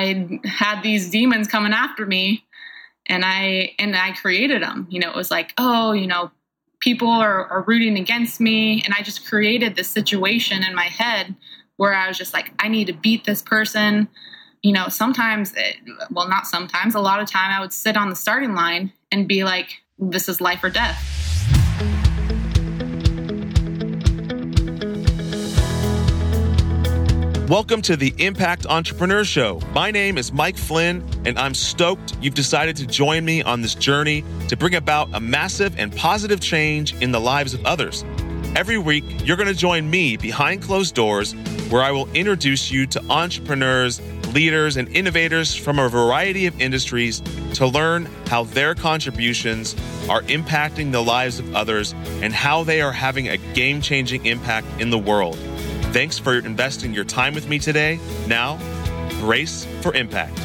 I had these demons coming after me and I and I created them. You know, it was like, oh, you know, people are, are rooting against me. And I just created this situation in my head where I was just like, I need to beat this person. You know, sometimes, it, well, not sometimes, a lot of time I would sit on the starting line and be like, this is life or death. Welcome to the Impact Entrepreneur Show. My name is Mike Flynn, and I'm stoked you've decided to join me on this journey to bring about a massive and positive change in the lives of others. Every week, you're going to join me behind closed doors, where I will introduce you to entrepreneurs, leaders, and innovators from a variety of industries to learn how their contributions are impacting the lives of others and how they are having a game changing impact in the world. Thanks for investing your time with me today. Now, brace for impact.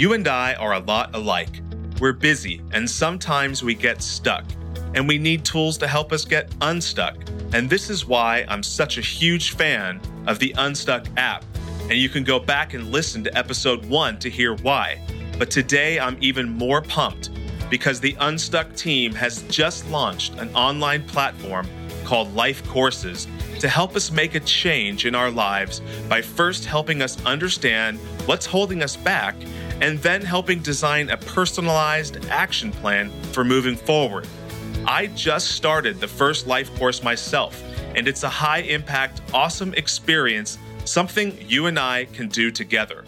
You and I are a lot alike. We're busy and sometimes we get stuck, and we need tools to help us get unstuck. And this is why I'm such a huge fan of the Unstuck app. And you can go back and listen to episode one to hear why. But today I'm even more pumped because the Unstuck team has just launched an online platform called Life Courses to help us make a change in our lives by first helping us understand what's holding us back and then helping design a personalized action plan for moving forward. I just started the first life course myself, and it's a high impact, awesome experience, something you and I can do together.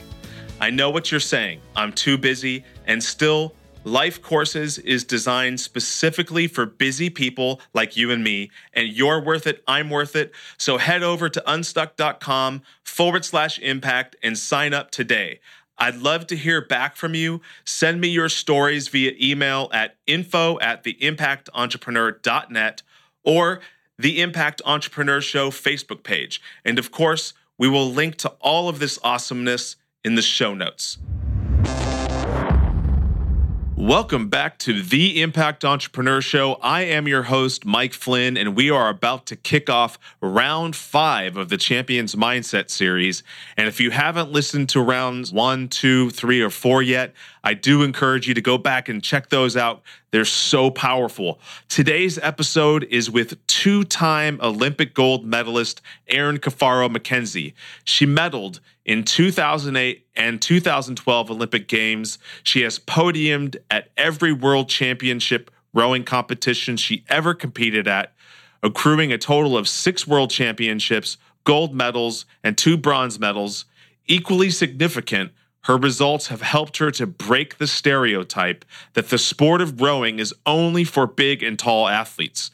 I know what you're saying. I'm too busy, and still, Life Courses is designed specifically for busy people like you and me, and you're worth it, I'm worth it. So head over to unstuck.com forward slash impact and sign up today. I'd love to hear back from you. Send me your stories via email at info at theimpactentrepreneur.net or the Impact Entrepreneur Show Facebook page. And of course, we will link to all of this awesomeness in the show notes. Welcome back to the Impact Entrepreneur Show. I am your host, Mike Flynn, and we are about to kick off round five of the Champions Mindset series. And if you haven't listened to rounds one, two, three, or four yet, I do encourage you to go back and check those out. They're so powerful. Today's episode is with two time Olympic gold medalist Erin Cafaro MacKenzie. She medaled in 2008 and 2012 Olympic Games. She has podiumed at every world championship rowing competition she ever competed at, accruing a total of six world championships, gold medals, and two bronze medals. Equally significant, her results have helped her to break the stereotype that the sport of rowing is only for big and tall athletes.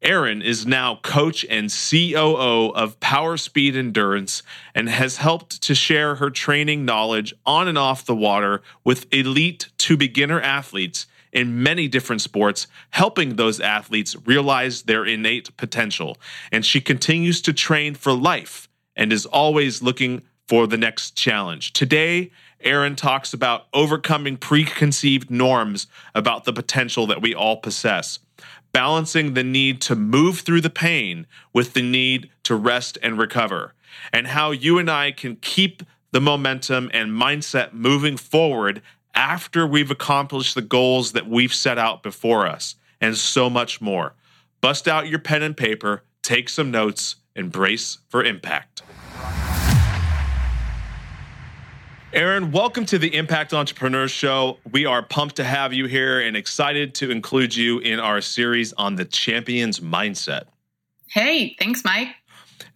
Erin is now coach and COO of Power Speed Endurance and has helped to share her training knowledge on and off the water with elite to beginner athletes in many different sports, helping those athletes realize their innate potential. And she continues to train for life and is always looking for the next challenge. Today, Erin talks about overcoming preconceived norms about the potential that we all possess balancing the need to move through the pain with the need to rest and recover, and how you and I can keep the momentum and mindset moving forward after we've accomplished the goals that we've set out before us, and so much more. Bust out your pen and paper, take some notes, and brace for impact. Erin, welcome to the Impact Entrepreneur Show. We are pumped to have you here and excited to include you in our series on the champion's mindset. Hey, thanks, Mike.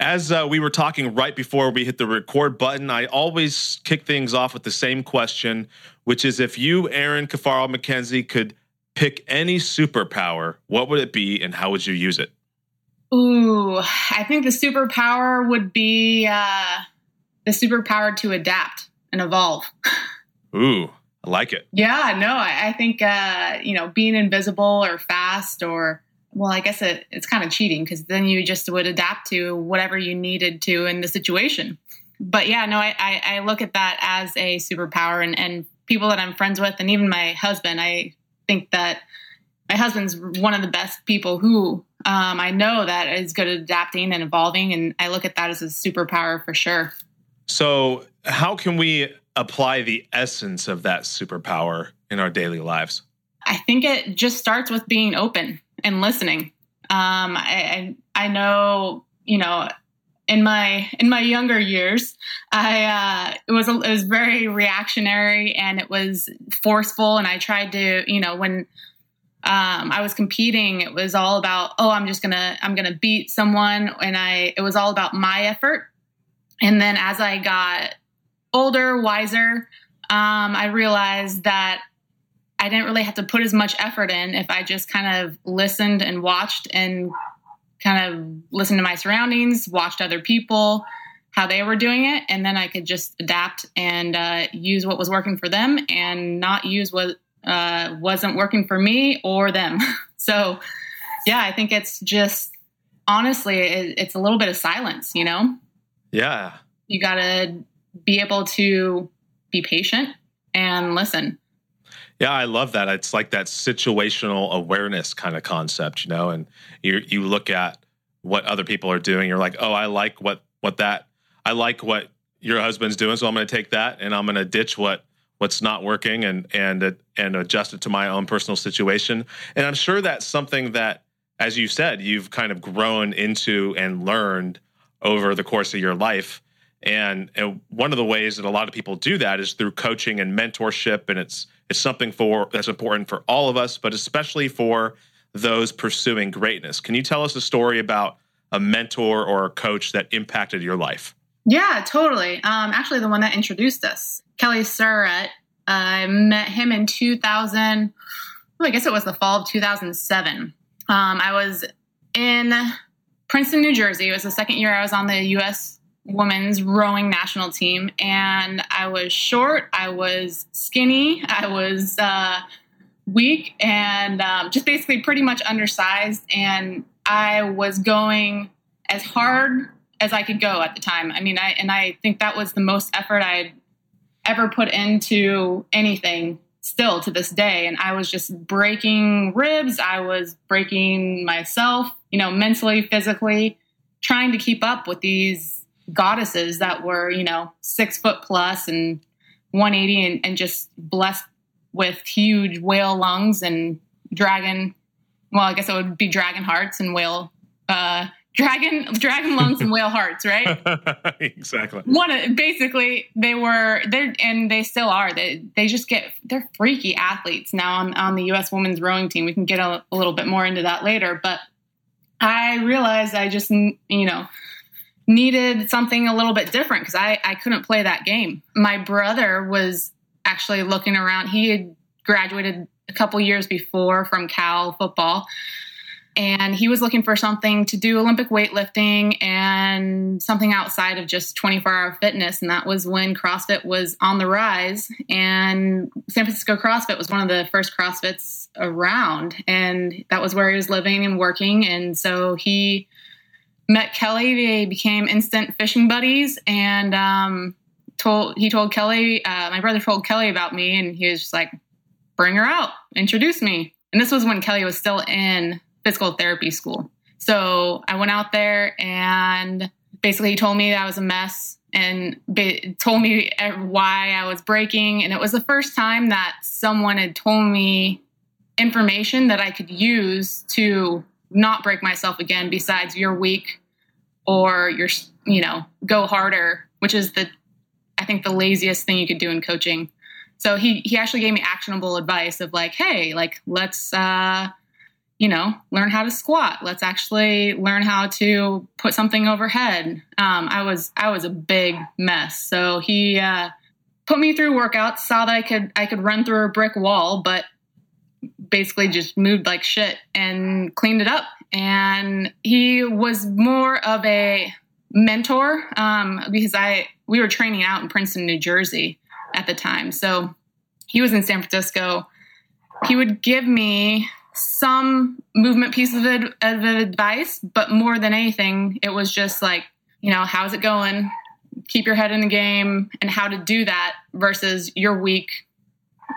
As uh, we were talking right before we hit the record button, I always kick things off with the same question, which is if you, Erin Cafaro MacKenzie, could pick any superpower, what would it be and how would you use it? Ooh, I think the superpower would be uh, the superpower to adapt and evolve. Ooh, I like it. Yeah, no, I, I think uh, you know being invisible or fast or well, I guess it, it's kind of cheating because then you just would adapt to whatever you needed to in the situation. But yeah, no, I, I, I look at that as a superpower, and, and people that I'm friends with, and even my husband, I think that my husband's one of the best people who um, I know that is good at adapting and evolving, and I look at that as a superpower for sure. So, how can we apply the essence of that superpower in our daily lives? I think it just starts with being open and listening. Um, I, I, I know, you know, in my in my younger years, I uh, it was it was very reactionary and it was forceful, and I tried to, you know, when um, I was competing, it was all about, oh, I'm just gonna I'm gonna beat someone, and I it was all about my effort. And then as I got older, wiser, um, I realized that I didn't really have to put as much effort in if I just kind of listened and watched and kind of listened to my surroundings, watched other people, how they were doing it, and then I could just adapt and uh, use what was working for them and not use what uh, wasn't working for me or them. so, yeah, I think it's just honestly, it, it's a little bit of silence, you know? Yeah. You got to be able to be patient and listen. Yeah, I love that. It's like that situational awareness kind of concept, you know, and you you look at what other people are doing, you're like, "Oh, I like what what that I like what your husband's doing, so I'm going to take that and I'm going to ditch what what's not working and and and adjust it to my own personal situation." And I'm sure that's something that as you said, you've kind of grown into and learned over the course of your life. And, and one of the ways that a lot of people do that is through coaching and mentorship, and it's it's something for that's important for all of us, but especially for those pursuing greatness. Can you tell us a story about a mentor or a coach that impacted your life? Yeah, totally. Um, actually, the one that introduced us, Kelly Starrett. I met him in 2000. Well, I guess it was the fall of 2007. Um, I was in Princeton, New Jersey. It was the second year I was on the U.S women's rowing national team and i was short i was skinny i was uh, weak and um, just basically pretty much undersized and i was going as hard as i could go at the time i mean i and i think that was the most effort i'd ever put into anything still to this day and i was just breaking ribs i was breaking myself you know mentally physically trying to keep up with these goddesses that were, you know, six foot plus and 180 and, and just blessed with huge whale lungs and dragon. Well, I guess it would be dragon hearts and whale, uh, dragon, dragon lungs and whale hearts, right? exactly. One, basically, they were there, and they still are. They they just get they're freaky athletes now on on the U.S. women's rowing team. We can get a, a little bit more into that later, but I realized I just you know needed something a little bit different because I, I couldn't play that game. My brother was actually looking around. He had graduated a couple years before from Cal football. And he was looking for something to do Olympic weightlifting and something outside of just 24 hour fitness. And that was when CrossFit was on the rise. And San Francisco CrossFit was one of the first CrossFits around. And that was where he was living and working. And so he met Kelly. They became instant fishing buddies, and um, told he told Kelly. Uh, my brother told Kelly about me, and he was just like, "Bring her out, introduce me." And this was when Kelly was still in physical therapy school. So I went out there, and basically he told me that I was a mess, and be- told me why I was breaking. And it was the first time that someone had told me information that I could use to not break myself again besides you're weak or you're you know go harder which is the i think the laziest thing you could do in coaching so he he actually gave me actionable advice of like hey like let's uh you know learn how to squat let's actually learn how to put something overhead um, i was i was a big mess so he uh, put me through workouts saw that i could i could run through a brick wall but basically just moved like shit and cleaned it up. And he was more of a mentor um, because I we were training out in Princeton, New Jersey at the time. So he was in San Francisco. He would give me some movement pieces of, of advice, but more than anything, it was just like, you know, how's it going? Keep your head in the game and how to do that versus you're weak.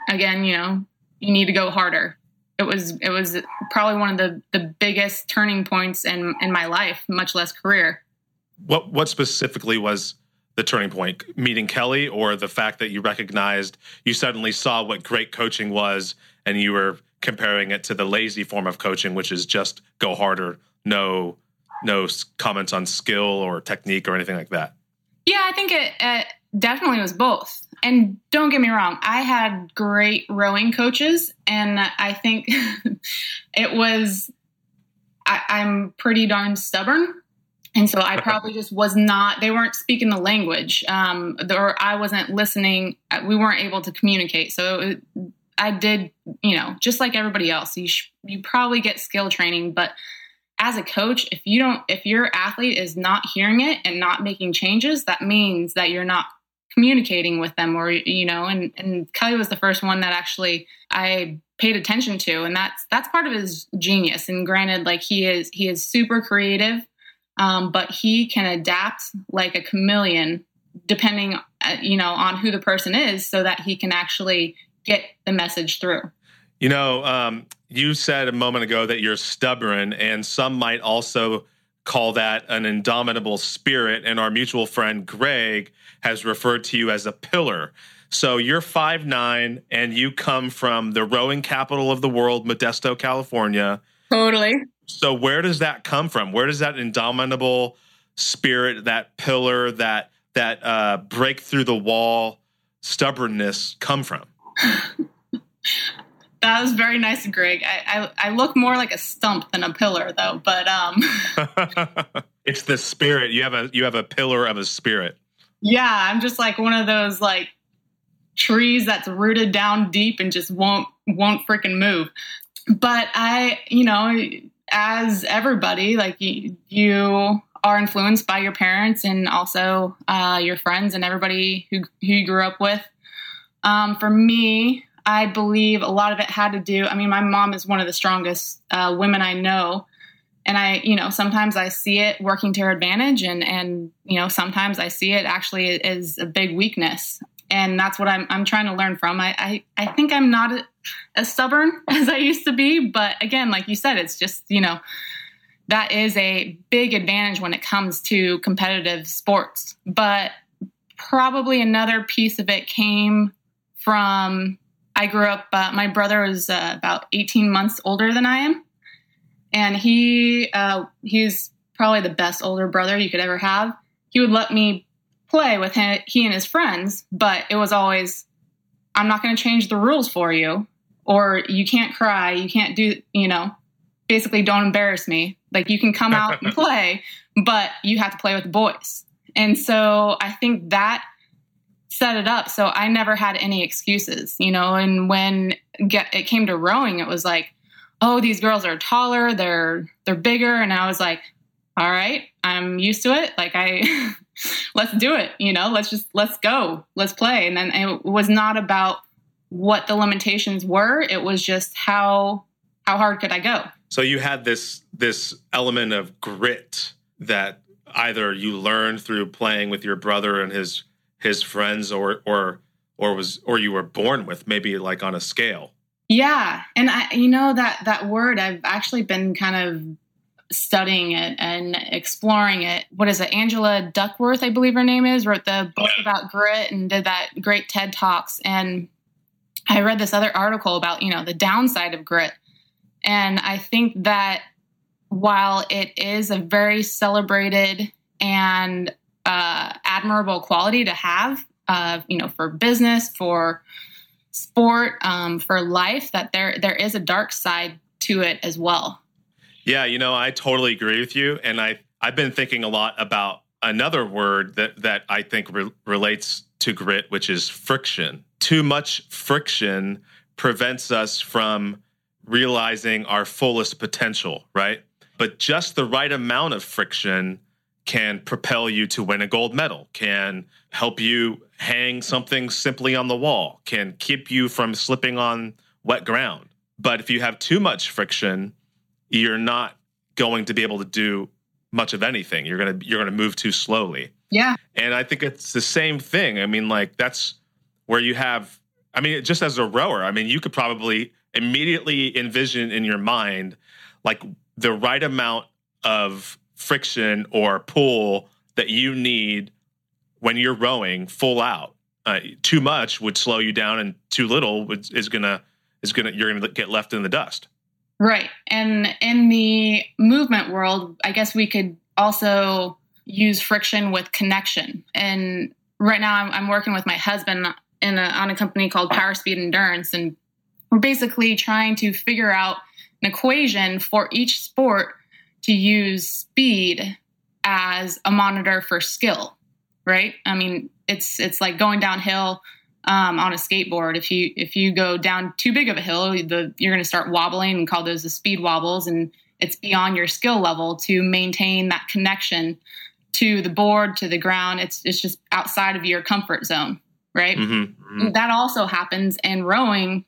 Again, you know, you need to go harder. it was it was probably one of the the biggest turning points in in my life, much less career. What what specifically was the turning point? Meeting Kelly, or the fact that you recognized you suddenly saw what great coaching was, and you were comparing it to the lazy form of coaching, which is just go harder, no no comments on skill or technique or anything like that. Yeah, I think it, it definitely was both. And don't get me wrong, I had great rowing coaches, and I think it was, I, I'm pretty darn stubborn. And so I probably just was not, they weren't speaking the language, um, or I wasn't listening. Uh, we weren't able to communicate. So it, I did, you know, just like everybody else, you, sh- you probably get skill training, but as a coach, if you don't, if your athlete is not hearing it and not making changes, that means that you're not communicating with them or, you know, and, and Kelly was the first one that actually I paid attention to. And that's, that's part of his genius. And granted, like he is, he is super creative, um, but he can adapt like a chameleon depending, uh, you know, on who the person is so that he can actually get the message through. You know, um, you said a moment ago that you're stubborn, and some might also call that an indomitable spirit. And our mutual friend Greg has referred to you as a pillar. So you're five nine, and you come from the rowing capital of the world, Modesto, California. Totally. So where does that come from? Where does that indomitable spirit, that pillar, that that uh, break through the wall stubbornness come from? That was very nice, Greg. I, I, I look more like a stump than a pillar, though. But um, it's the spirit. You have a you have a pillar of a spirit. Yeah, I'm just like one of those like trees that's rooted down deep and just won't won't freaking move. But I, you know, as everybody, like you, you are influenced by your parents and also uh, your friends and everybody who who you grew up with. Um, for me, I believe a lot of it had to do. I mean, my mom is one of the strongest uh, women I know, and I, you know, sometimes I see it working to her advantage, and and you know, sometimes I see it actually as a big weakness, and that's what I'm I'm trying to learn from. I I, I think I'm not as stubborn as I used to be, but again, like you said, it's just you know. That is a big advantage when it comes to competitive sports. But probably another piece of it came from I grew up, uh, my brother was uh, about 18 months older than I am. And he, uh, he's probably the best older brother you could ever have. He would let me play with him, he and his friends, but it was always, I'm not going to change the rules for you, or you can't cry, you can't do, you know, basically don't embarrass me. Like you can come out and play, but you have to play with the boys. And so I think that set it up so I never had any excuses, you know. And when get, it came to rowing, it was like, oh, these girls are taller, they're they're bigger, and I was like, all right, I'm used to it. Like I, let's do it, you know. Let's just let's go, let's play. And then it was not about what the limitations were; it was just how how hard could I go. So you had this this element of grit that either you learned through playing with your brother and his his friends or or or was or you were born with maybe like on a scale? Yeah. And i you know that that word i've actually been kind of studying it and exploring it. What is it? Angela Duckworth i believe her name is wrote the book about grit and did that great ted talks. And i read this other article about you know the downside of grit. And i think that while it is a very celebrated and uh, admirable quality to have, uh, you know, for business, for sport, um, for life. That there there is a dark side to it as well. Yeah, you know, I totally agree with you, and I I've been thinking a lot about another word that that I think re- relates to grit, which is friction. Too much friction prevents us from realizing our fullest potential, right? But just the right amount of friction can propel you to win a gold medal, can help you hang something simply on the wall, can keep you from slipping on wet ground. But if you have too much friction, you're not going to be able to do much of anything. You're going to you're going to move too slowly. Yeah. And I think it's the same thing. I mean like that's where you have I mean just as a rower, I mean you could probably immediately envision in your mind like the right amount of friction or pull that you need when you're rowing full out. Uh, too much would slow you down, and too little would, is gonna is gonna you're gonna get left in the dust. Right, and in the movement world, I guess we could also use friction with connection. And right now, I'm, I'm working with my husband in a, on a company called Power Speed Endurance, and we're basically trying to figure out an equation for each sport to use speed as a monitor for skill right i mean it's it's like going downhill um, on a skateboard if you if you go down too big of a hill the, you're going to start wobbling and call those the speed wobbles and it's beyond your skill level to maintain that connection to the board to the ground it's it's just outside of your comfort zone right mm-hmm. Mm-hmm. that also happens in rowing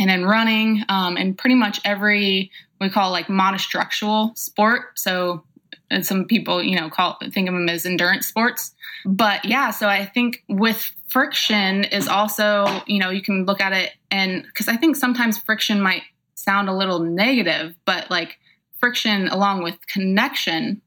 and in running um, and pretty much every we call like monostructural sport. So and some people you know call think of them as endurance sports. But yeah so i think with friction is also you know you can look at it and because i think sometimes friction might sound a little negative but like friction along with connection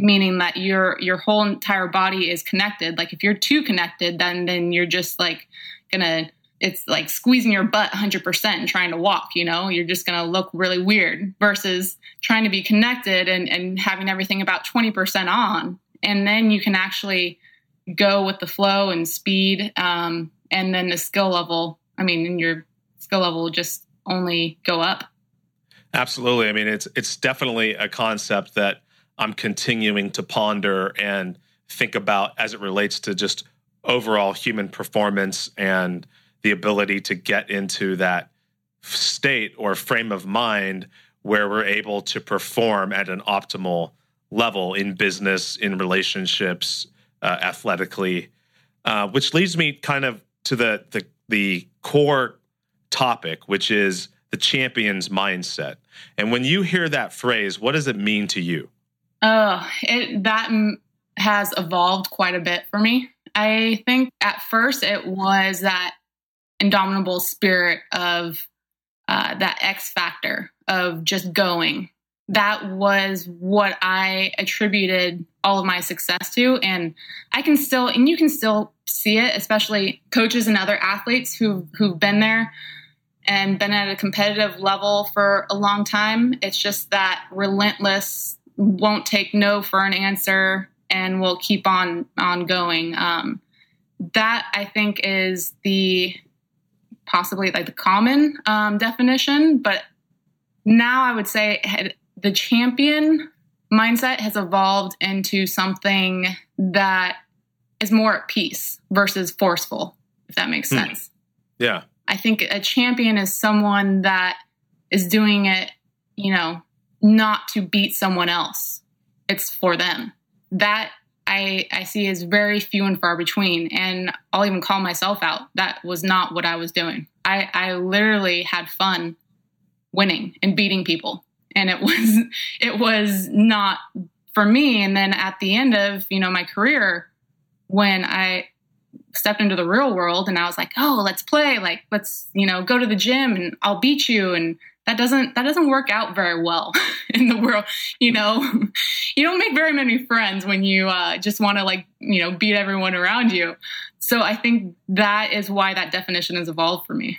meaning that your your whole entire body is connected. Like if you're too connected then then you're just like gonna it's like squeezing your butt 100% and trying to walk you know? You're just going to look really weird versus trying to be connected and, and having everything about 20% on. And then you can actually go with the flow and speed um, and then the skill level i mean and your skill level will just only go up. Absolutely. I mean it's it's definitely a concept that i'm continuing to ponder and think about as it relates to just overall human performance and the ability to get into that state or frame of mind where we're able to perform at an optimal level in business, in relationships, uh, athletically, uh, which leads me kind of to the, the the core topic, which is the champion's mindset. And when you hear that phrase, what does it mean to you? Oh, it, that has evolved quite a bit for me. I think at first it was that indomitable spirit of uh, that X factor of just going. That was what I attributed all of my success to. And I can still, and you can still see it, especially coaches and other athletes who, who've been there and been at a competitive level for a long time. It's just that relentless, won't take no for an answer and will keep on on going. Um, that I think is the possibly like the common um, definition, but now I would say the champion mindset has evolved into something that is more at peace versus forceful, if that makes hmm. sense. Yeah. I think a champion is someone that is doing it, you know, not to beat someone else. It's for them. That I, I see is very few and far between. And I'll even call myself out. That was not what I was doing. I, I literally had fun winning and beating people. And it was it was not for me. And then at the end of, you know, my career, when I stepped into the real world and I was like, oh, let's play, like let's, you know, go to the gym and I'll beat you and that doesn't that doesn't work out very well in the world you know? You don't make very many friends when you uh, just want to like you know beat everyone around you. So i think that is why that definition has evolved for me.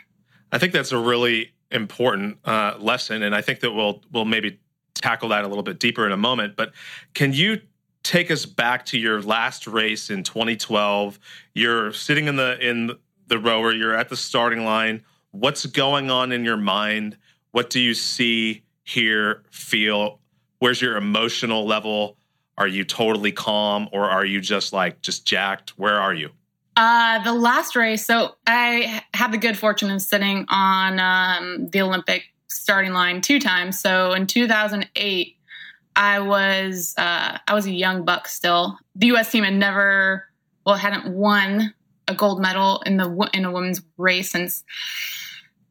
I think that's a really important uh, lesson and i think that we'll we'll maybe tackle that a little bit deeper in a moment but can you take us back to your last race in 2012 you're sitting in the in the rower you're at the starting line. What's going on in your mind what do you see, hear, feel? Where's your emotional level? Are you totally calm or are you just like just jacked? Where are you? Uh, the last race. So I had the good fortune of sitting on um, the Olympic starting line two times. So in 2008, I was uh, I was a young buck still. The U.S. team had never, well, hadn't won a gold medal in the in a women's race since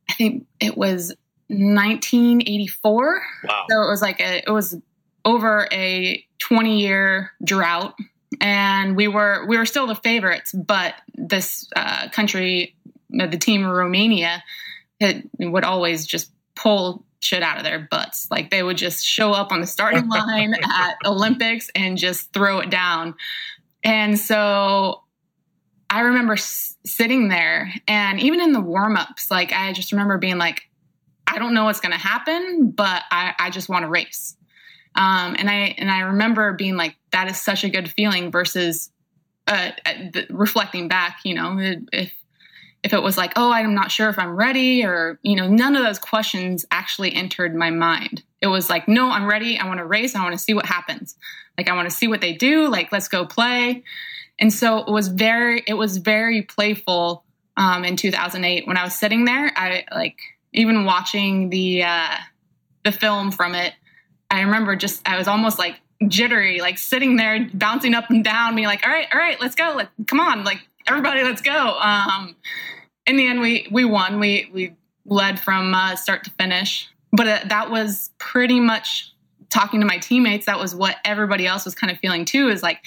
I think it was 1984. Wow. So it was like a, it was over a 20 year drought and we were we were still the favorites but this uh, country the team Romania it would always just pull shit out of their butts. Like they would just show up on the starting line at Olympics and just throw it down. And so I remember s- sitting there and even in the warm ups, like I just remember being like, I don't know what's going to happen, but I, I just want to race. Um, and I and I remember being like, that is such a good feeling versus uh, the, reflecting back, you know, if if it was like, oh, I'm not sure if I'm ready, or you know, none of those questions actually entered my mind. It was like, no, I'm ready. I want to race. I want to see what happens. Like, I want to see what they do. Like, let's go play. And so it was very, it was very playful um, in 2008 when I was sitting there. I like even watching the uh, the film from it. I remember just I was almost like jittery, like sitting there bouncing up and down, being like, "All right, all right, let's go. Let, come on, like everybody, let's go." Um, in the end, we we won. We we led from uh, start to finish, but uh, that was pretty much talking to my teammates. That was what everybody else was kind of feeling too. Is like,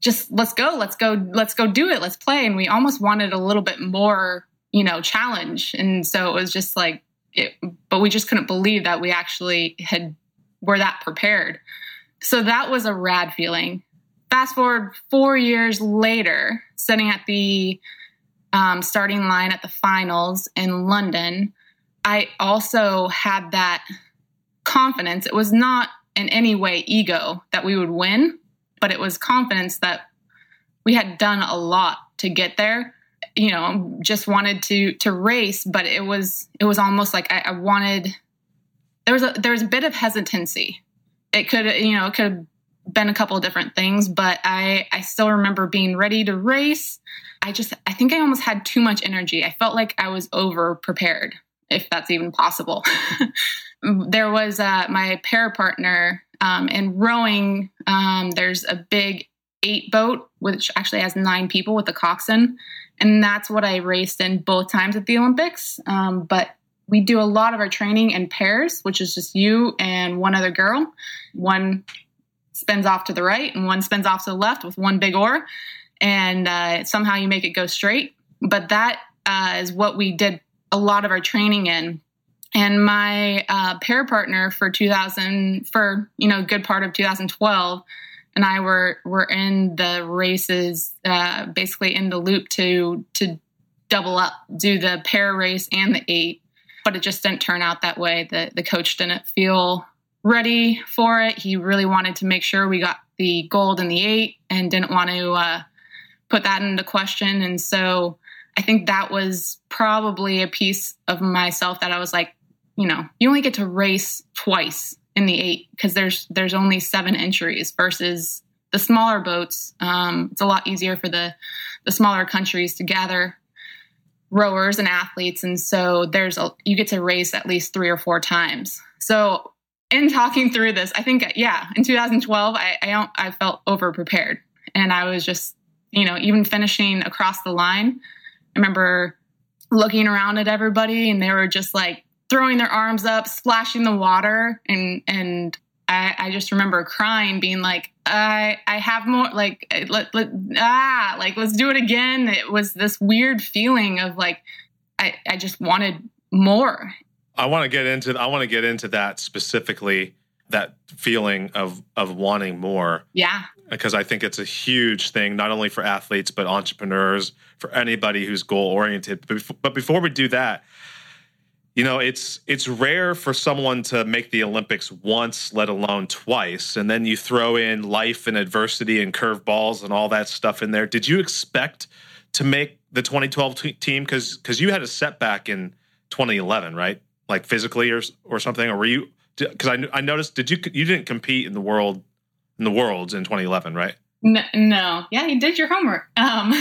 just let's go, let's go, let's go do it, let's play. And we almost wanted a little bit more, you know, challenge. And so it was just like, it, but we just couldn't believe that we actually had were that prepared. So that was a rad feeling. Fast forward four years later, sitting at the um, starting line at the finals in London, I also had that confidence. It was not in any way ego that we would win, but it was confidence that we had done a lot to get there. You know, just wanted to to race, but it was it was almost like I, I wanted. There was a there was a bit of hesitancy. It could you know it could have been a couple of different things, but I I still remember being ready to race. I just I think I almost had too much energy. I felt like I was over prepared, if that's even possible. there was uh, my pair partner um, in rowing. Um, there's a big eight boat, which actually has nine people with the coxswain, and that's what I raced in both times at the Olympics. Um, but we do a lot of our training in pairs, which is just you and one other girl. One spins off to the right, and one spins off to the left with one big oar, and uh, somehow you make it go straight. But that uh, is what we did a lot of our training in and my uh, pair partner for 2000 for you know good part of 2012 and i were were in the races uh, basically in the loop to to double up do the pair race and the eight. But it just didn't turn out that way. The, the coach didn't feel ready for it. He really wanted to make sure we got the gold in the eight and didn't want to uh, put that into question. And so i think that was probably a piece of myself that i was like you know, you only get to race twice in the eight because there's there's only seven entries versus the smaller boats. Um, it's a lot easier for the the smaller countries to gather rowers and athletes, and so there's a you get to race at least three or four times. So in talking through this, I think yeah, in 2012, I I, I felt over prepared, and I was just you know even finishing across the line. I remember looking around at everybody, and they were just like throwing their arms up, splashing the water, and and I, I just remember crying, being like, I I have more like let, let ah like let's do it again. It was this weird feeling of like I I just wanted more. I want to get into I want to get into that specifically that feeling of of wanting more. Yeah. Because I think it's a huge thing, not only for athletes but entrepreneurs, for anybody who's goal oriented. But before we do that, you know it's it's rare for someone to make the olympics once let alone twice and then you throw in life and adversity and curveballs and all that stuff in there. Did you expect to make the 2012 t- team? Because because you had a setback in 2011 right? Like physically or or something or were you because I, I noticed did you you didn't compete in the world in the worlds in 2011 right no, yeah, you did your homework. Um,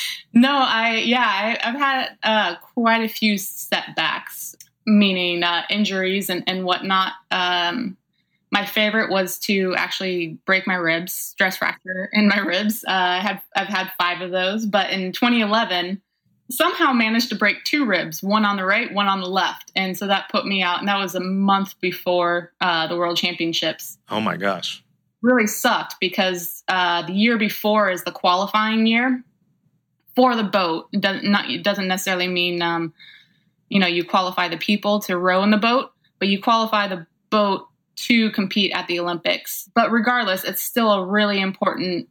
no, I yeah, I, have had uh, quite a few setbacks, meaning uh, injuries and and whatnot. Um, my favorite was to actually break my ribs, stress fracture in my ribs. Uh, I have I've had five of those, but in 2011, somehow managed to break two ribs, one on the right, one on the left, and so that put me out. And that was a month before uh, the World Championships. Oh my gosh! Really sucked because uh, the year before is the qualifying year for the boat. Doesn't, not, it doesn't necessarily mean um, you know, you qualify the people to row in the boat, but you qualify the boat to compete at the Olympics. But regardless, it's still a really important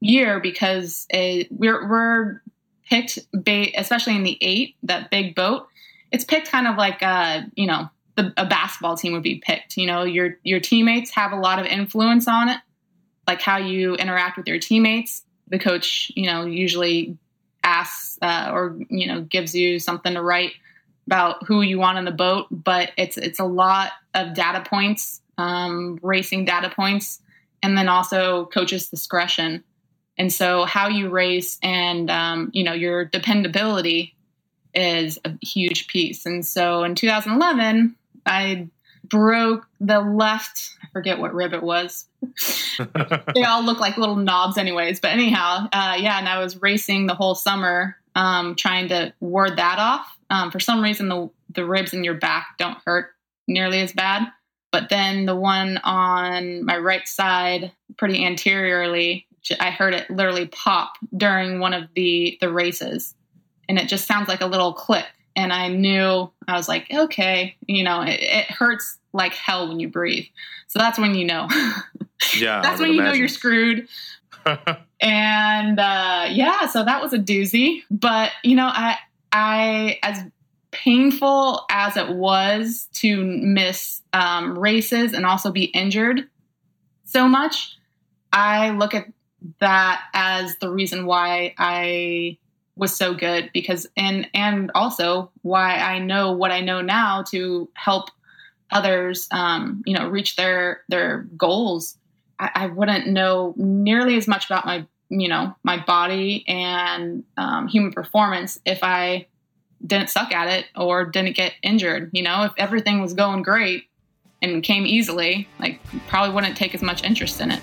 year because it, we're, we're picked, ba- especially in the eight, that big boat. It's picked kind of like, a, you know, the, a basketball team would be picked. You know, your your teammates have a lot of influence on it, like how you interact with your teammates. The coach, you know, usually asks uh, or you know gives you something to write about who you want on the boat, but it's it's a lot of data points, um, racing data points, and then also coach's discretion. And so, how you race and um, you know your dependability is a huge piece. And so, in 2011, I broke the left. I forget what rib it was. they all look like little knobs, anyways. But anyhow, uh, yeah. And I was racing the whole summer, um, trying to ward that off um, for some reason, the the ribs in your back don't hurt nearly as bad, but then the one on my right side, pretty anteriorly, I heard it literally pop during one of the the races, and it just sounds like a little click. And I knew I was like, okay, you know, it, it hurts like hell when you breathe. So that's when you know. Yeah, that's when you imagine. know you're screwed. and uh, yeah, so that was a doozy. But you know, I I, as painful as it was to miss um, races and also be injured so much, I look at that as the reason why I was so good because and and also why I know what I know now to help others um, you know reach their their goals. I, I, wouldn't know nearly as much about my you know my body and um, human performance if I didn't suck at it or didn't get injured. You know, if everything was going great and came easily, like probably wouldn't take as much interest in it.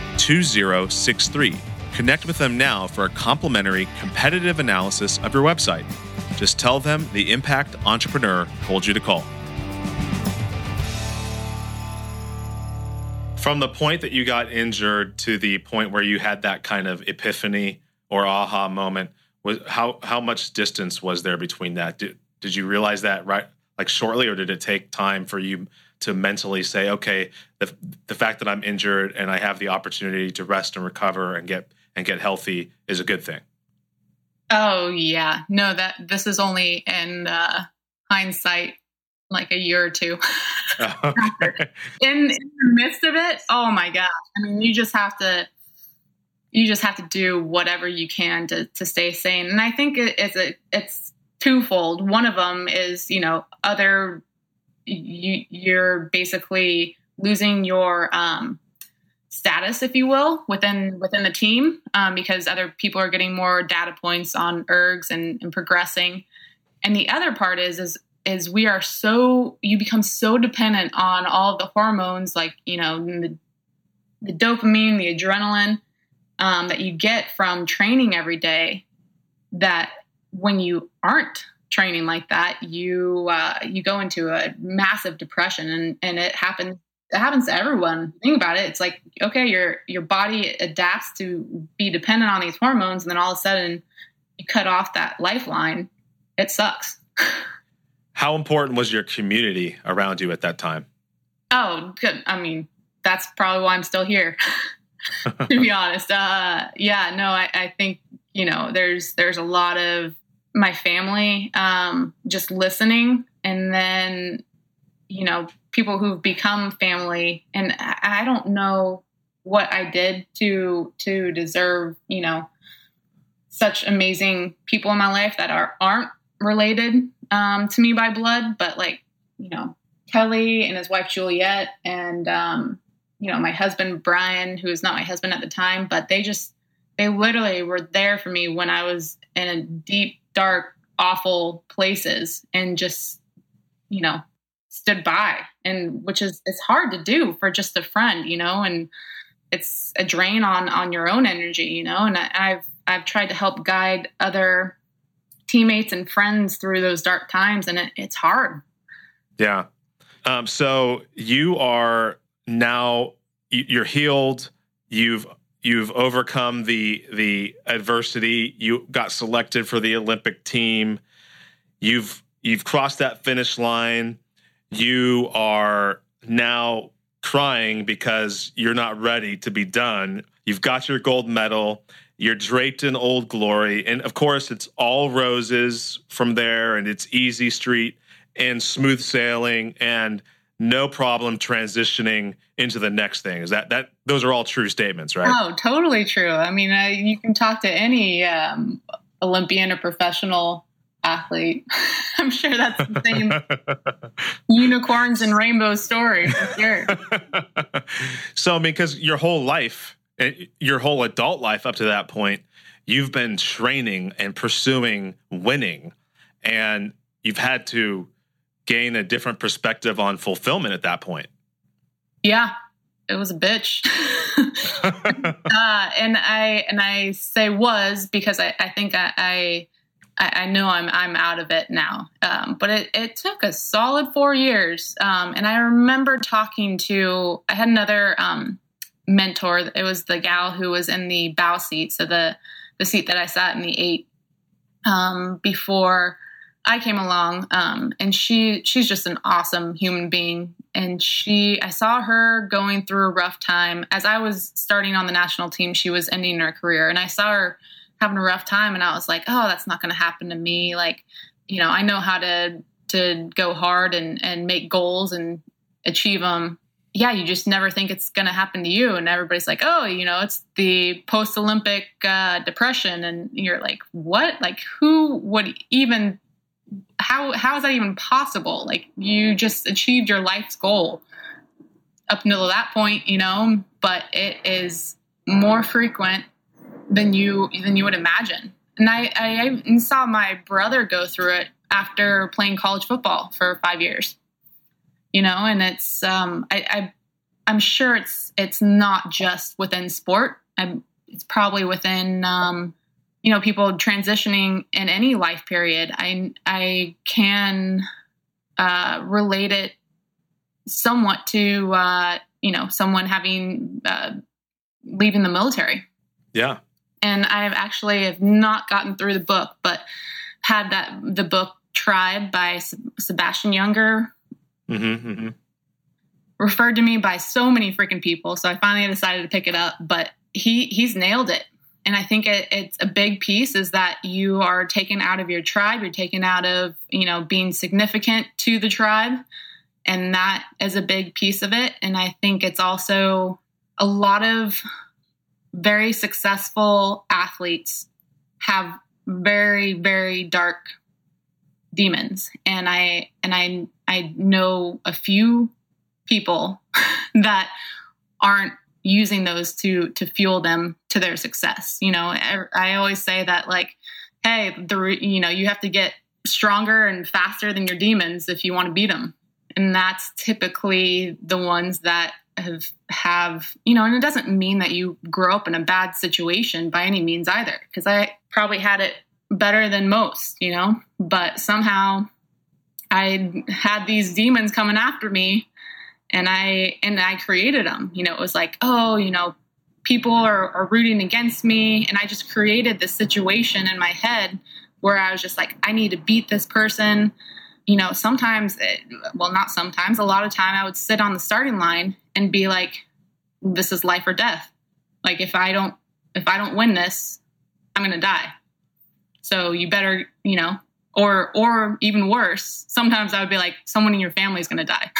2063. Connect with them now for a complimentary competitive analysis of your website. Just tell them the Impact Entrepreneur told you to call. from the point that you got injured to the point where you had that kind of epiphany or aha moment was how how much distance was there between that did, did you realize that right like shortly or did it take time for you to mentally say okay the, the fact that i'm injured and i have the opportunity to rest and recover and get and get healthy is a good thing oh yeah no that this is only in uh, hindsight like a year or two. okay. in, in the midst of it, oh my gosh. I mean, you just have to you just have to do whatever you can to to stay sane. And I think it, it's a it's twofold. One of them is, you know, other you you're basically losing your um status, if you will, within within the team, um, because other people are getting more data points on ergs and, and progressing. And the other part is is is we are so you become so dependent on all the hormones like you know the, the dopamine the adrenaline um, that you get from training every day that when you aren't training like that you uh, you go into a massive depression and and it happens it happens to everyone think about it it's like okay your your body adapts to be dependent on these hormones and then all of a sudden you cut off that lifeline it sucks How important was your community around you at that time? Oh, good. I mean, that's probably why I'm still here. to be honest, uh, yeah, no, I, I, think you know there's there's a lot of my family um, just listening, and then you know people who've become family, and I, don't know what I did to to deserve you know such amazing people in my life that are aren't related um, to me by blood, but like, you know, Kelly and his wife Juliet and, um, you know, my husband Brian, who is not my husband at the time, but they just, they literally were there for me when I was in a deep, dark, awful places and just, you know, stood by and which is it's hard to do for just a friend, you know, and it's a drain on on your own energy, you know, and I, I've I've tried to help guide other teammates and friends through those dark times and it, it's hard. Yeah. Um, so you are now you're healed. You've you've overcome the the adversity you got selected for the olympic team. You've you've crossed that finish line. You are now crying because you're not ready to be done. You've got your gold medal. You're draped in old glory. And of course it's all roses from there and it's easy street and smooth sailing. And no problem transitioning into the next thing. Is that that those are all true statements, right? Oh, totally true. I mean, uh, you can talk to any um, Olympian or professional athlete. I'm sure that's the same unicorns and rainbow story for sure. so, I mean, because your whole life, eh, your whole adult life up to that point, you've been training and pursuing winning, and you've had to gain a different perspective on fulfillment at that point. Yeah, it was a bitch. uh, and I and I say was because I, I think I, I I know I'm I'm out of it now. Um, but it, it took a solid four years. Um, and I remember talking to I had another um, mentor. It was the gal who was in the bow seat, so the the seat that I sat in the eight um, before I came along, um, and she she's just an awesome human being. And she, I saw her going through a rough time as I was starting on the national team. She was ending her career, and I saw her having a rough time, and I was like, "Oh, that's not going to happen to me." Like, you know, I know how to to go hard and and make goals and achieve them. Yeah, you just never think it's going to happen to you, and everybody's like, "Oh, you know, it's the post Olympic uh, depression," and you're like, "What? Like, who would even how how is that even possible? Like you just achieved your life's goal up until that point, you know, but it is more frequent than you than you would imagine. And I, I saw my brother go through it after playing college football for five years. You know, and it's um, I, I I'm sure it's it's not just within sport. I'm, it's probably within um, you know people transitioning in any life period i i can uh, relate it somewhat to uh, you know someone having uh, leaving the military. Yeah. And i have actually have not gotten through the book but had that the book tribe by Sebastian Junger. Mm-hmm, mm-hmm. referred to me by so many freaking people so i finally decided to pick it up but he he's nailed it and I think it, it's a big piece is that you are taken out of your tribe, you're taken out of, you know, being significant to the tribe. And that is a big piece of it. And I think it's also a lot of very successful athletes have very, very dark demons. And I, and I, I know a few people that aren't using those to to fuel them to their success you know? I, always say that like hey the you know you have to get stronger and faster than your demons if you want to beat them and that's typically the ones that have have you know and it doesn't mean that you grow up in a bad situation by any means either because i probably had it better than most you know? But somehow i had these demons coming after me and I and I created them. You know, it was like, oh, you know, people are, are rooting against me, and I just created this situation in my head where I was just like, I need to beat this person. You know, sometimes, it, well, not sometimes, a lot of time, I would sit on the starting line and be like, this is life or death. Like if I don't if I don't win this, I'm gonna die. So you better, you know, or or even worse sometimes i would be like someone in your family is going to die.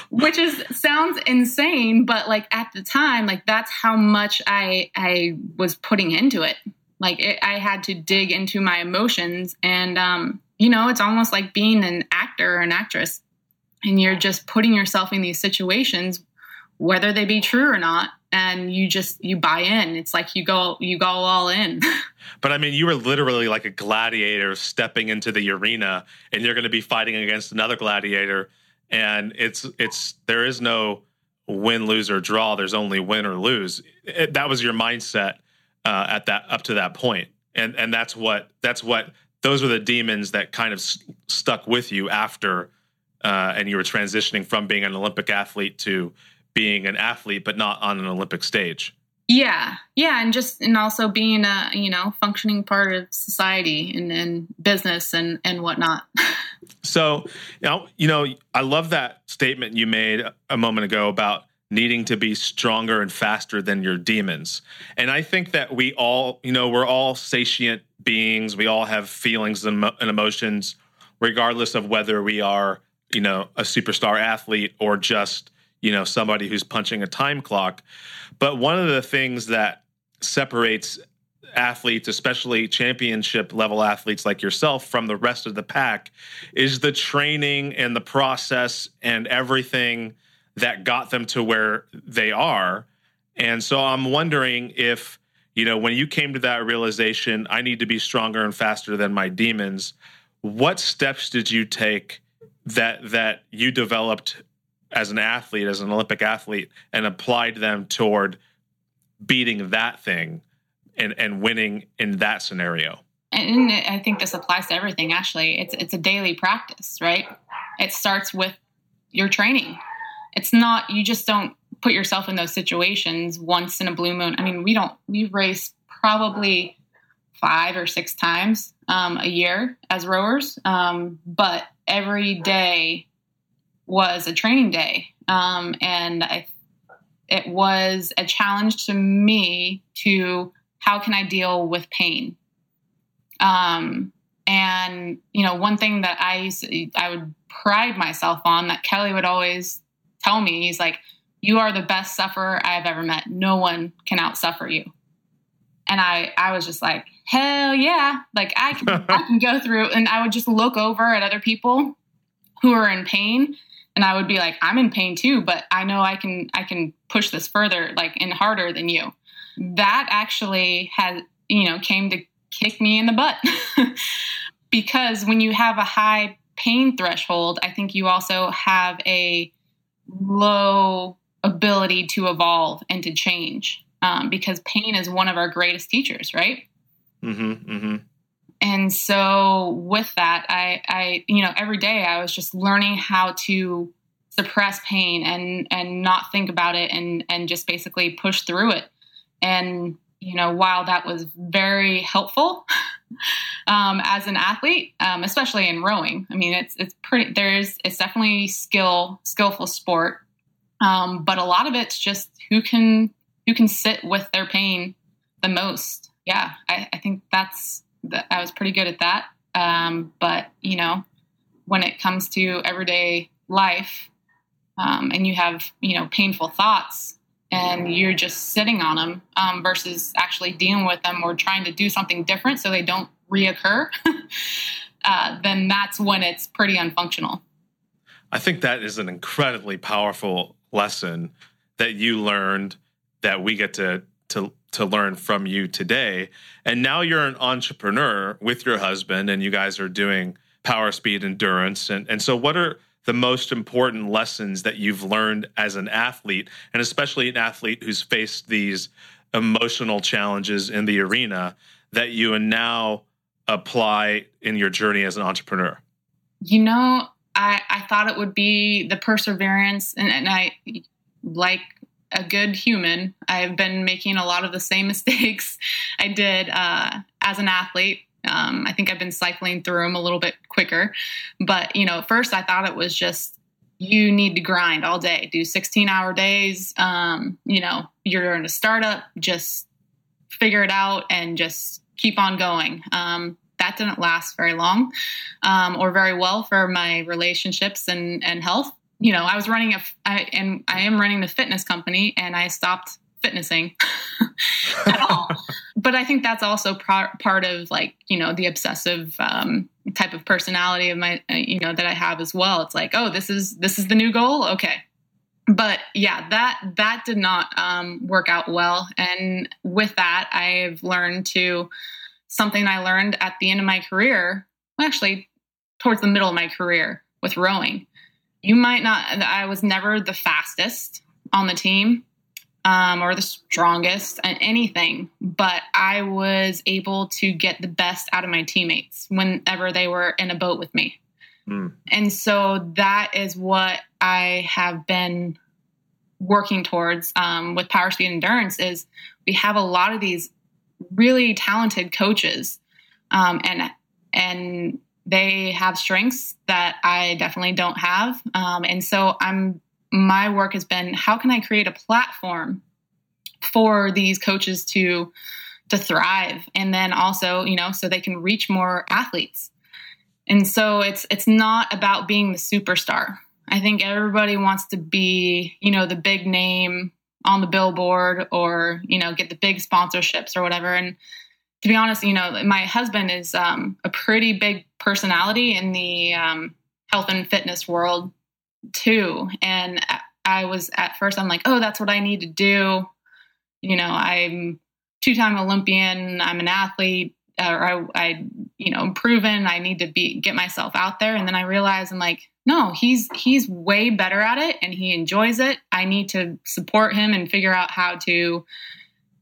Which is sounds insane but like at the time like that's how much i i was putting into it. Like it, i had to dig into my emotions and um you know it's almost like being an actor or an actress and you're just putting yourself in these situations whether they be true or not and you just you buy in. It's like you go you go all in. But i mean you were literally like a gladiator stepping into the arena and you're going to be fighting against another gladiator. And it's it's there is no win lose or draw. There's only win or lose. It, that was your mindset uh, at that up to that point. And and that's what that's what those were the demons that kind of stuck with you after uh, and you were transitioning from being an olympic athlete to being an athlete but not on an olympic stage. Yeah yeah and just and also being a you know functioning part of society and, and business and and whatnot. So you know you know i love that statement you made a moment ago about needing to be stronger and faster than your demons. And i think that we all you know we're all satiant beings. We all have feelings and, and emotions regardless of whether we are you know a superstar athlete or just you know somebody who's punching a time clock. But one of the things that separates athletes especially championship level athletes like yourself from the rest of the pack is the training and the process and everything that got them to where they are. And so i'm wondering if you know when you came to that realization i need to be stronger and faster than my demons what steps did you take that that you developed as an athlete, as an Olympic athlete, and applied them toward beating that thing and, and winning in that scenario. And I think this applies to everything. Actually, it's it's a daily practice, right? It starts with your training. It's not you just don't put yourself in those situations once in a blue moon. I mean, we don't we race probably five or six times um, a year as rowers, um, but every day was a training day. Um, and I, it was a challenge to me to how can I deal with pain? Um, and, you know, one thing that I used to, I would pride myself on that Kelly would always tell me, he's like, you are the best sufferer I've ever met. No one can out suffer you. And I, I was just like, hell yeah. Like I can, I can go through and I would just look over at other people who are in pain and I would be like, I'm in pain too, but I know I can I can push this further, like and harder than you. That actually has you know came to kick me in the butt because when you have a high pain threshold, I think you also have a low ability to evolve and to change um, because pain is one of our greatest teachers, right? Mm-hmm, mm-hmm and so with that i i you know every day i was just learning how to suppress pain and and not think about it and and just basically push through it. And you know while that was very helpful um, as an athlete um, especially in rowing i mean it's it's pretty there's it's definitely skill skillful sport. Um, but a lot of it's just who can who can sit with their pain the most. Yeah i, I think that's I was pretty good at that. Um, but you know, when it comes to everyday life, um, and you have you know painful thoughts, and you're just sitting on them um, versus actually dealing with them or trying to do something different so they don't reoccur, uh, then that's when it's pretty unfunctional. I think that is an incredibly powerful lesson that you learned that we get to to to learn from you today. And now you're an entrepreneur with your husband and you guys are doing power speed endurance. And, and so, what are the most important lessons that you've learned as an athlete, and especially an athlete who's faced these emotional challenges in the arena that you now apply in your journey as an entrepreneur? You know, I, I thought it would be the perseverance, and, and I like a good human. I've been making a lot of the same mistakes I did uh, as an athlete. Um, I think I've been cycling through them a little bit quicker. But, you know, at first I thought it was just you need to grind all day, do 16 hour days. Um, you know, you're in a startup, just figure it out and just keep on going. Um, that didn't last very long um, or very well for my relationships and, and health you know, I was running a, I, and I am running the fitness company, and I stopped fitnessing at all. But I think that's also pro- part of like you know the obsessive um, type of personality of my uh, you know that I have as well. It's like, oh, this is this is the new goal. Okay, but yeah, that that did not um, work out well. And with that, I've learned to something I learned at the end of my career, well, actually towards the middle of my career with rowing. You might not. I was never the fastest on the team um, or the strongest at anything, but I was able to get the best out of my teammates whenever they were in a boat with me. Mm. And so that is what I have been working towards um, with power speed endurance is we have a lot of these really talented coaches um, and and they have strengths that I definitely don't have. Um, and so I'm my work has been how can I create a platform for these coaches to to thrive? And then also you know so they can reach more athletes. And so it's it's not about being the superstar. I think everybody wants to be you know the big name on the billboard or you know get the big sponsorships or whatever. And to be honest you know my husband is um, a pretty big personality in the um, health and fitness world too. And i was at first i'm like oh that's what i need to do. You know i'm two-time olympian i'm an athlete or I, I you know proven i need to be get myself out there. And then i realized i'm like no he's he's way better at it and he enjoys it. I need to support him and figure out how to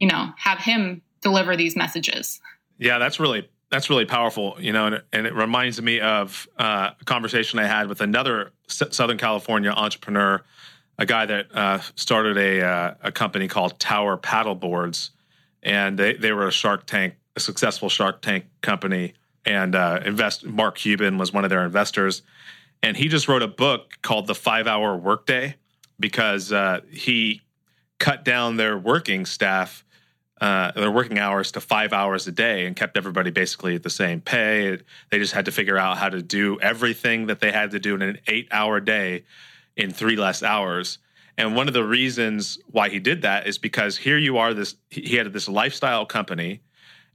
you know have him deliver these messages. Yeah that's really that's really powerful you know and it, and it reminds me of uh, a conversation i had with another S- southern california entrepreneur a guy that uh, started a, uh, a company called tower paddle boards and they, they were a shark tank a successful shark tank company and uh, invest mark cuban was one of their investors and he just wrote a book called the five hour workday because uh, he cut down their working staff uh, their working hours to five hours a day and kept everybody basically at the same pay. They just had to figure out how to do everything that they had to do in an eight hour day in three less hours. And one of the reasons why he did that is because here you are this he had this lifestyle company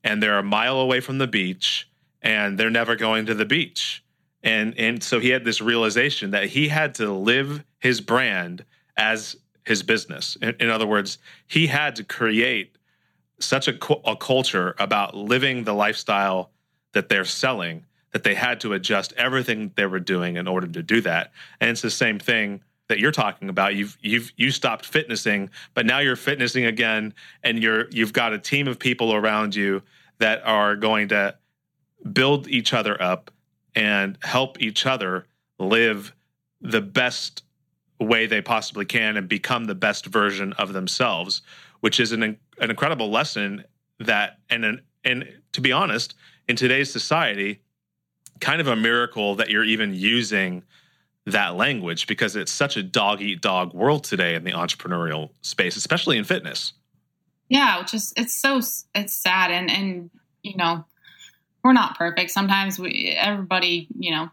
and they're a mile away from the beach and they're never going to the beach. And and so he had this realization that he had to live his brand as his business. In, in other words he had to create such a, a culture about living the lifestyle that they're selling that they had to adjust everything they were doing in order to do that. And it's the same thing that you're talking about. You've you've you stopped fitnessing but now you're fitnessing again and you're you've got a team of people around you that are going to build each other up and help each other live the best way they possibly can and become the best version of themselves, which is an, an incredible lesson that, and, an, and to be honest, in today's society, kind of a miracle that you're even using that language because it's such a dog eat dog world today in the entrepreneurial space, especially in fitness. Yeah, which is it's so it's sad and and you know we're not perfect. Sometimes we everybody, you know,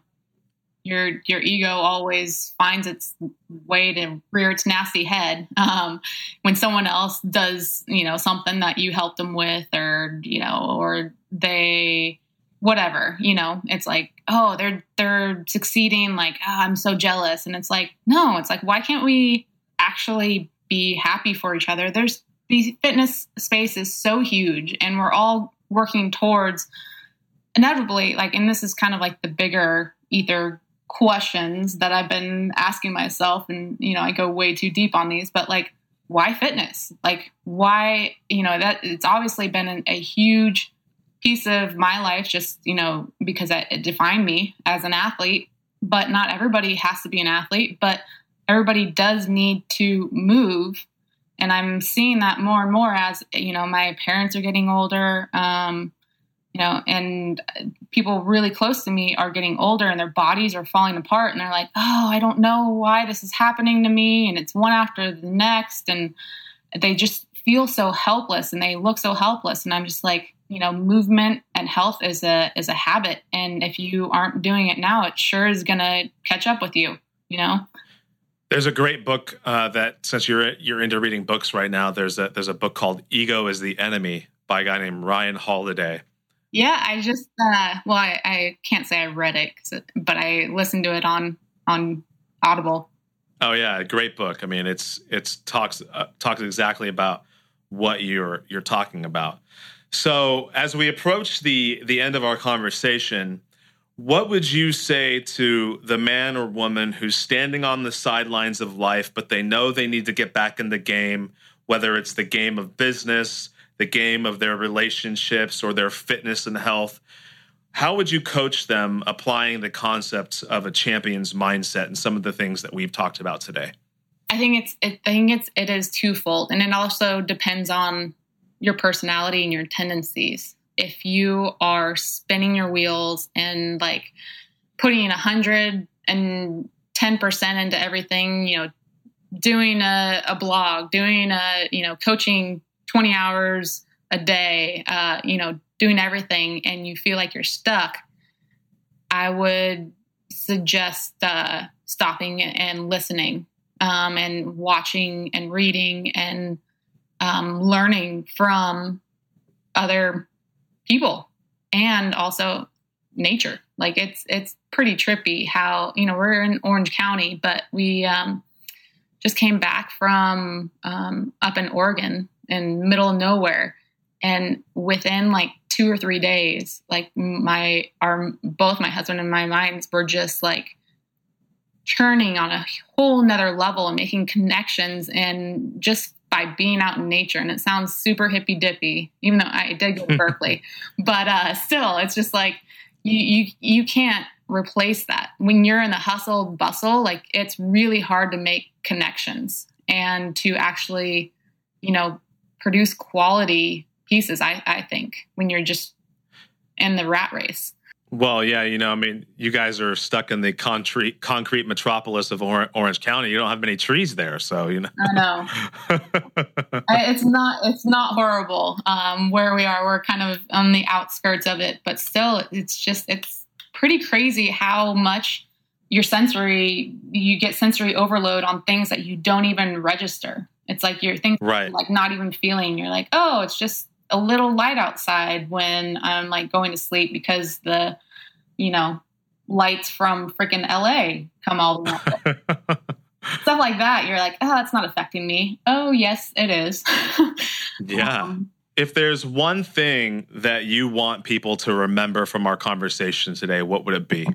your your ego always finds its way to rear its nasty head um, when someone else does, you know, something that you helped them with, or you know, or they whatever, you know, it's like, oh, they're they're succeeding, like oh, I'm so jealous, and it's like, no, it's like, why can't we actually be happy for each other? There's the fitness space is so huge, and we're all working towards inevitably, like, and this is kind of like the bigger ether questions that I've been asking myself. And, you know, I go way too deep on these, but like, why fitness? Like, why, you know, that it's obviously been an, a huge piece of my life just, you know, because it, it defined me as an athlete. But not everybody has to be an athlete, but everybody does need to move and i'm seeing that more and more as you know my parents are getting older um, you know, and people really close to me are getting older and their bodies are falling apart and they're like, oh, I don't know why this is happening to me. And it's one after the next. And they just feel so helpless and they look so helpless. And I'm just like, you know, movement and health is a is a habit. And if you aren't doing it now, it sure is gonna catch up with you, you know? There's a great book uh, that since you're you're into reading books right now, there's a there's a book called Ego is the Enemy by a guy named Ryan Holiday yeah, I just uh, well, I, I, can't say I read it, it, but I listened to it on on Audible. Oh yeah, great book. I mean, it's it's talks uh, talks exactly about what you're you're talking about. So, as we approach the the end of our conversation, what would you say to the man or woman who's standing on the sidelines of life, but they know they need to get back in the game, whether it's the game of business, the game of their relationships, or their fitness and health? How would you coach them applying the concepts of a champion's mindset and some of the things that we've talked about today? I think it's it, I think it's it is twofold, and it also depends on your personality and your tendencies. If you are spinning your wheels and like putting a hundred and ten percent into everything, you know, doing a, a, blog, doing a you know coaching twenty hours a day, uh, you know, doing everything, and you feel like you're stuck, I would suggest uh, stopping and listening um, and watching and reading and um, learning from other people and also nature. Like it's it's pretty trippy how you know we're in Orange County, but we um, just came back from um, up in Oregon in middle of nowhere, and within like two or three days, like my our both my husband and my minds were just like churning on a whole nother level and making connections and just by being out in nature. And it sounds super hippy dippy, even though I did go to Berkeley, but uh, still, it's just like you, you you can't replace that when you're in the hustle bustle. Like it's really hard to make connections and to actually, you know, produce quality pieces. I I think when you're just in the rat race. Well, yeah, you know, I mean, you guys are stuck in the concrete concrete metropolis of or- Orange County. You don't have many trees there, so you know. I know. It's not it's not horrible um, where we are. We're kind of on the outskirts of it, but still, it's just it's pretty crazy how much your sensory you get sensory overload on things that you don't even register. It's like you're thinking right. like not even feeling. You're like, oh, it's just a little light outside when I'm like going to sleep because the, you know, lights from freaking LA come all the way. Stuff like that. You're like, oh, that's not affecting me. Oh, yes, it is. yeah. Um, if there's one thing that you want people to remember from our conversation today, what would it be?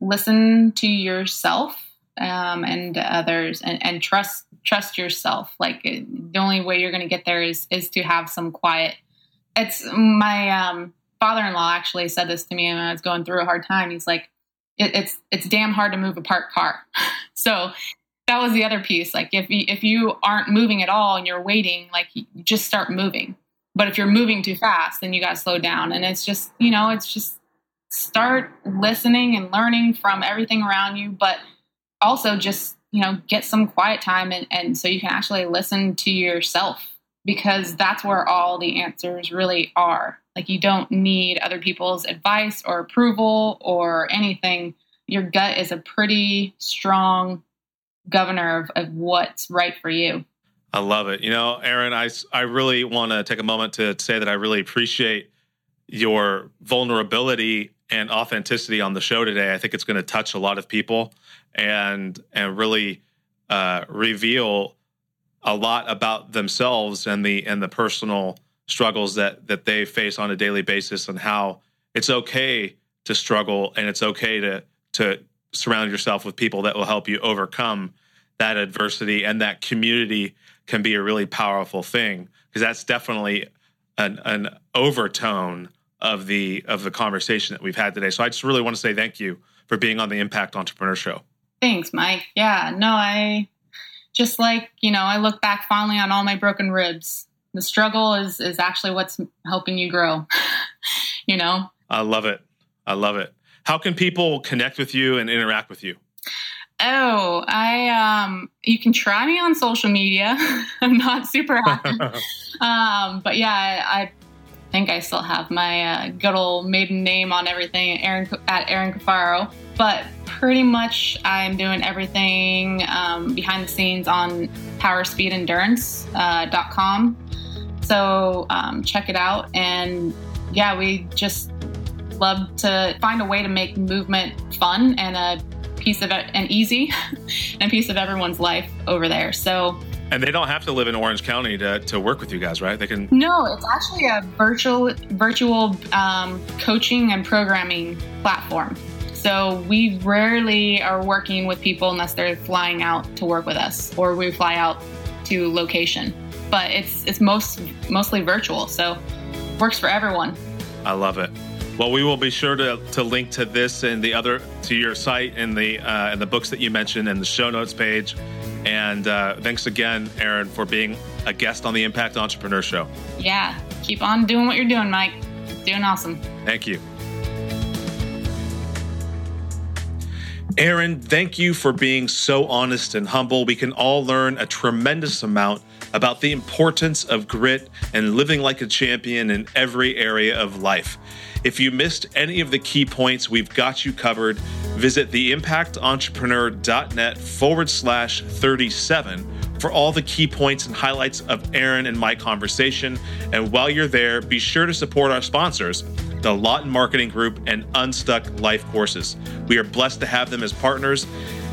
Listen to yourself um, and others and, and trust trust yourself. Like the only way you're going to get there is is to have some quiet. It's my um, father-in-law actually said this to me when I was going through a hard time. He's like, it, "It's it's damn hard to move a parked car." so that was the other piece. Like if you, if you aren't moving at all and you're waiting, like you just start moving. But if you're moving too fast, then you got to slow down. And it's just you know, it's just start listening and learning from everything around you, but also just you know get some quiet time and, and so you can actually listen to yourself because that's where all the answers really are. Like you don't need other people's advice or approval or anything. Your gut is a pretty strong governor of, of what's right for you. I love it. You know Erin, i, I really want to take a moment to say that i really appreciate your vulnerability and authenticity on the show today. I think it's going to touch a lot of people and and really uh, reveal a lot about themselves and the and the personal struggles that that they face on a daily basis and how it's okay to struggle and it's okay to to surround yourself with people that will help you overcome that adversity and that community can be a really powerful thing because that's definitely an, an overtone of the of the conversation that we've had today. So I just really want to say thank you for being on the Impact Entrepreneur Show. Thanks, Mike. Yeah, no, I just like, you know, I look back fondly on all my broken ribs. The struggle is is actually what's helping you grow. you know? I love it. I love it. How can people connect with you and interact with you? Oh, I um you can try me on social media. I'm not super active. um, but yeah, I, I think I still have my uh, good old maiden name on everything, Erin at Erin Cafaro. But pretty much, I'm doing everything um, behind the scenes on PowerSpeedEndurance.com. Uh, so um, check it out, and yeah, we just love to find a way to make movement fun and a piece of it and easy and a piece of everyone's life over there. So and they don't have to live in Orange County to, to work with you guys, right? They can. No, it's actually a virtual virtual um, coaching and programming platform. So we rarely are working with people unless they're flying out to work with us, or we fly out to location. But it's it's most mostly virtual, so works for everyone. I love it. Well, we will be sure to, to link to this and the other to your site and the uh, and the books that you mentioned and the show notes page. And uh, thanks again, Erin, for being a guest on the Impact Entrepreneur Show. Yeah, keep on doing what you're doing, Mike. Doing awesome. Thank you. Erin, thank you for being so honest and humble. We can all learn a tremendous amount about the importance of grit and living like a champion in every area of life. If you missed any of the key points, we've got you covered. Visit theimpactentrepreneur.net forward slash 37 for all the key points and highlights of Erin and my conversation. And while you're there, be sure to support our sponsors, the Lawton Marketing Group and Unstuck Life Courses. We are blessed to have them as partners.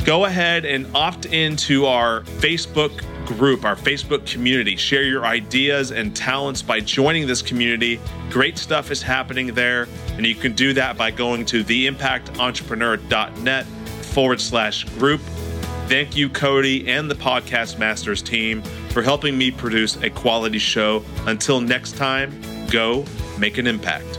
Go ahead and opt into our Facebook group, our Facebook community. Share your ideas and talents by joining this community. Great stuff is happening there, and you can do that by going to theimpactentrepreneur.net forward slash group. Thank you, Cody, and the Podcast Masters team for helping me produce a quality show. Until next time, go make an impact.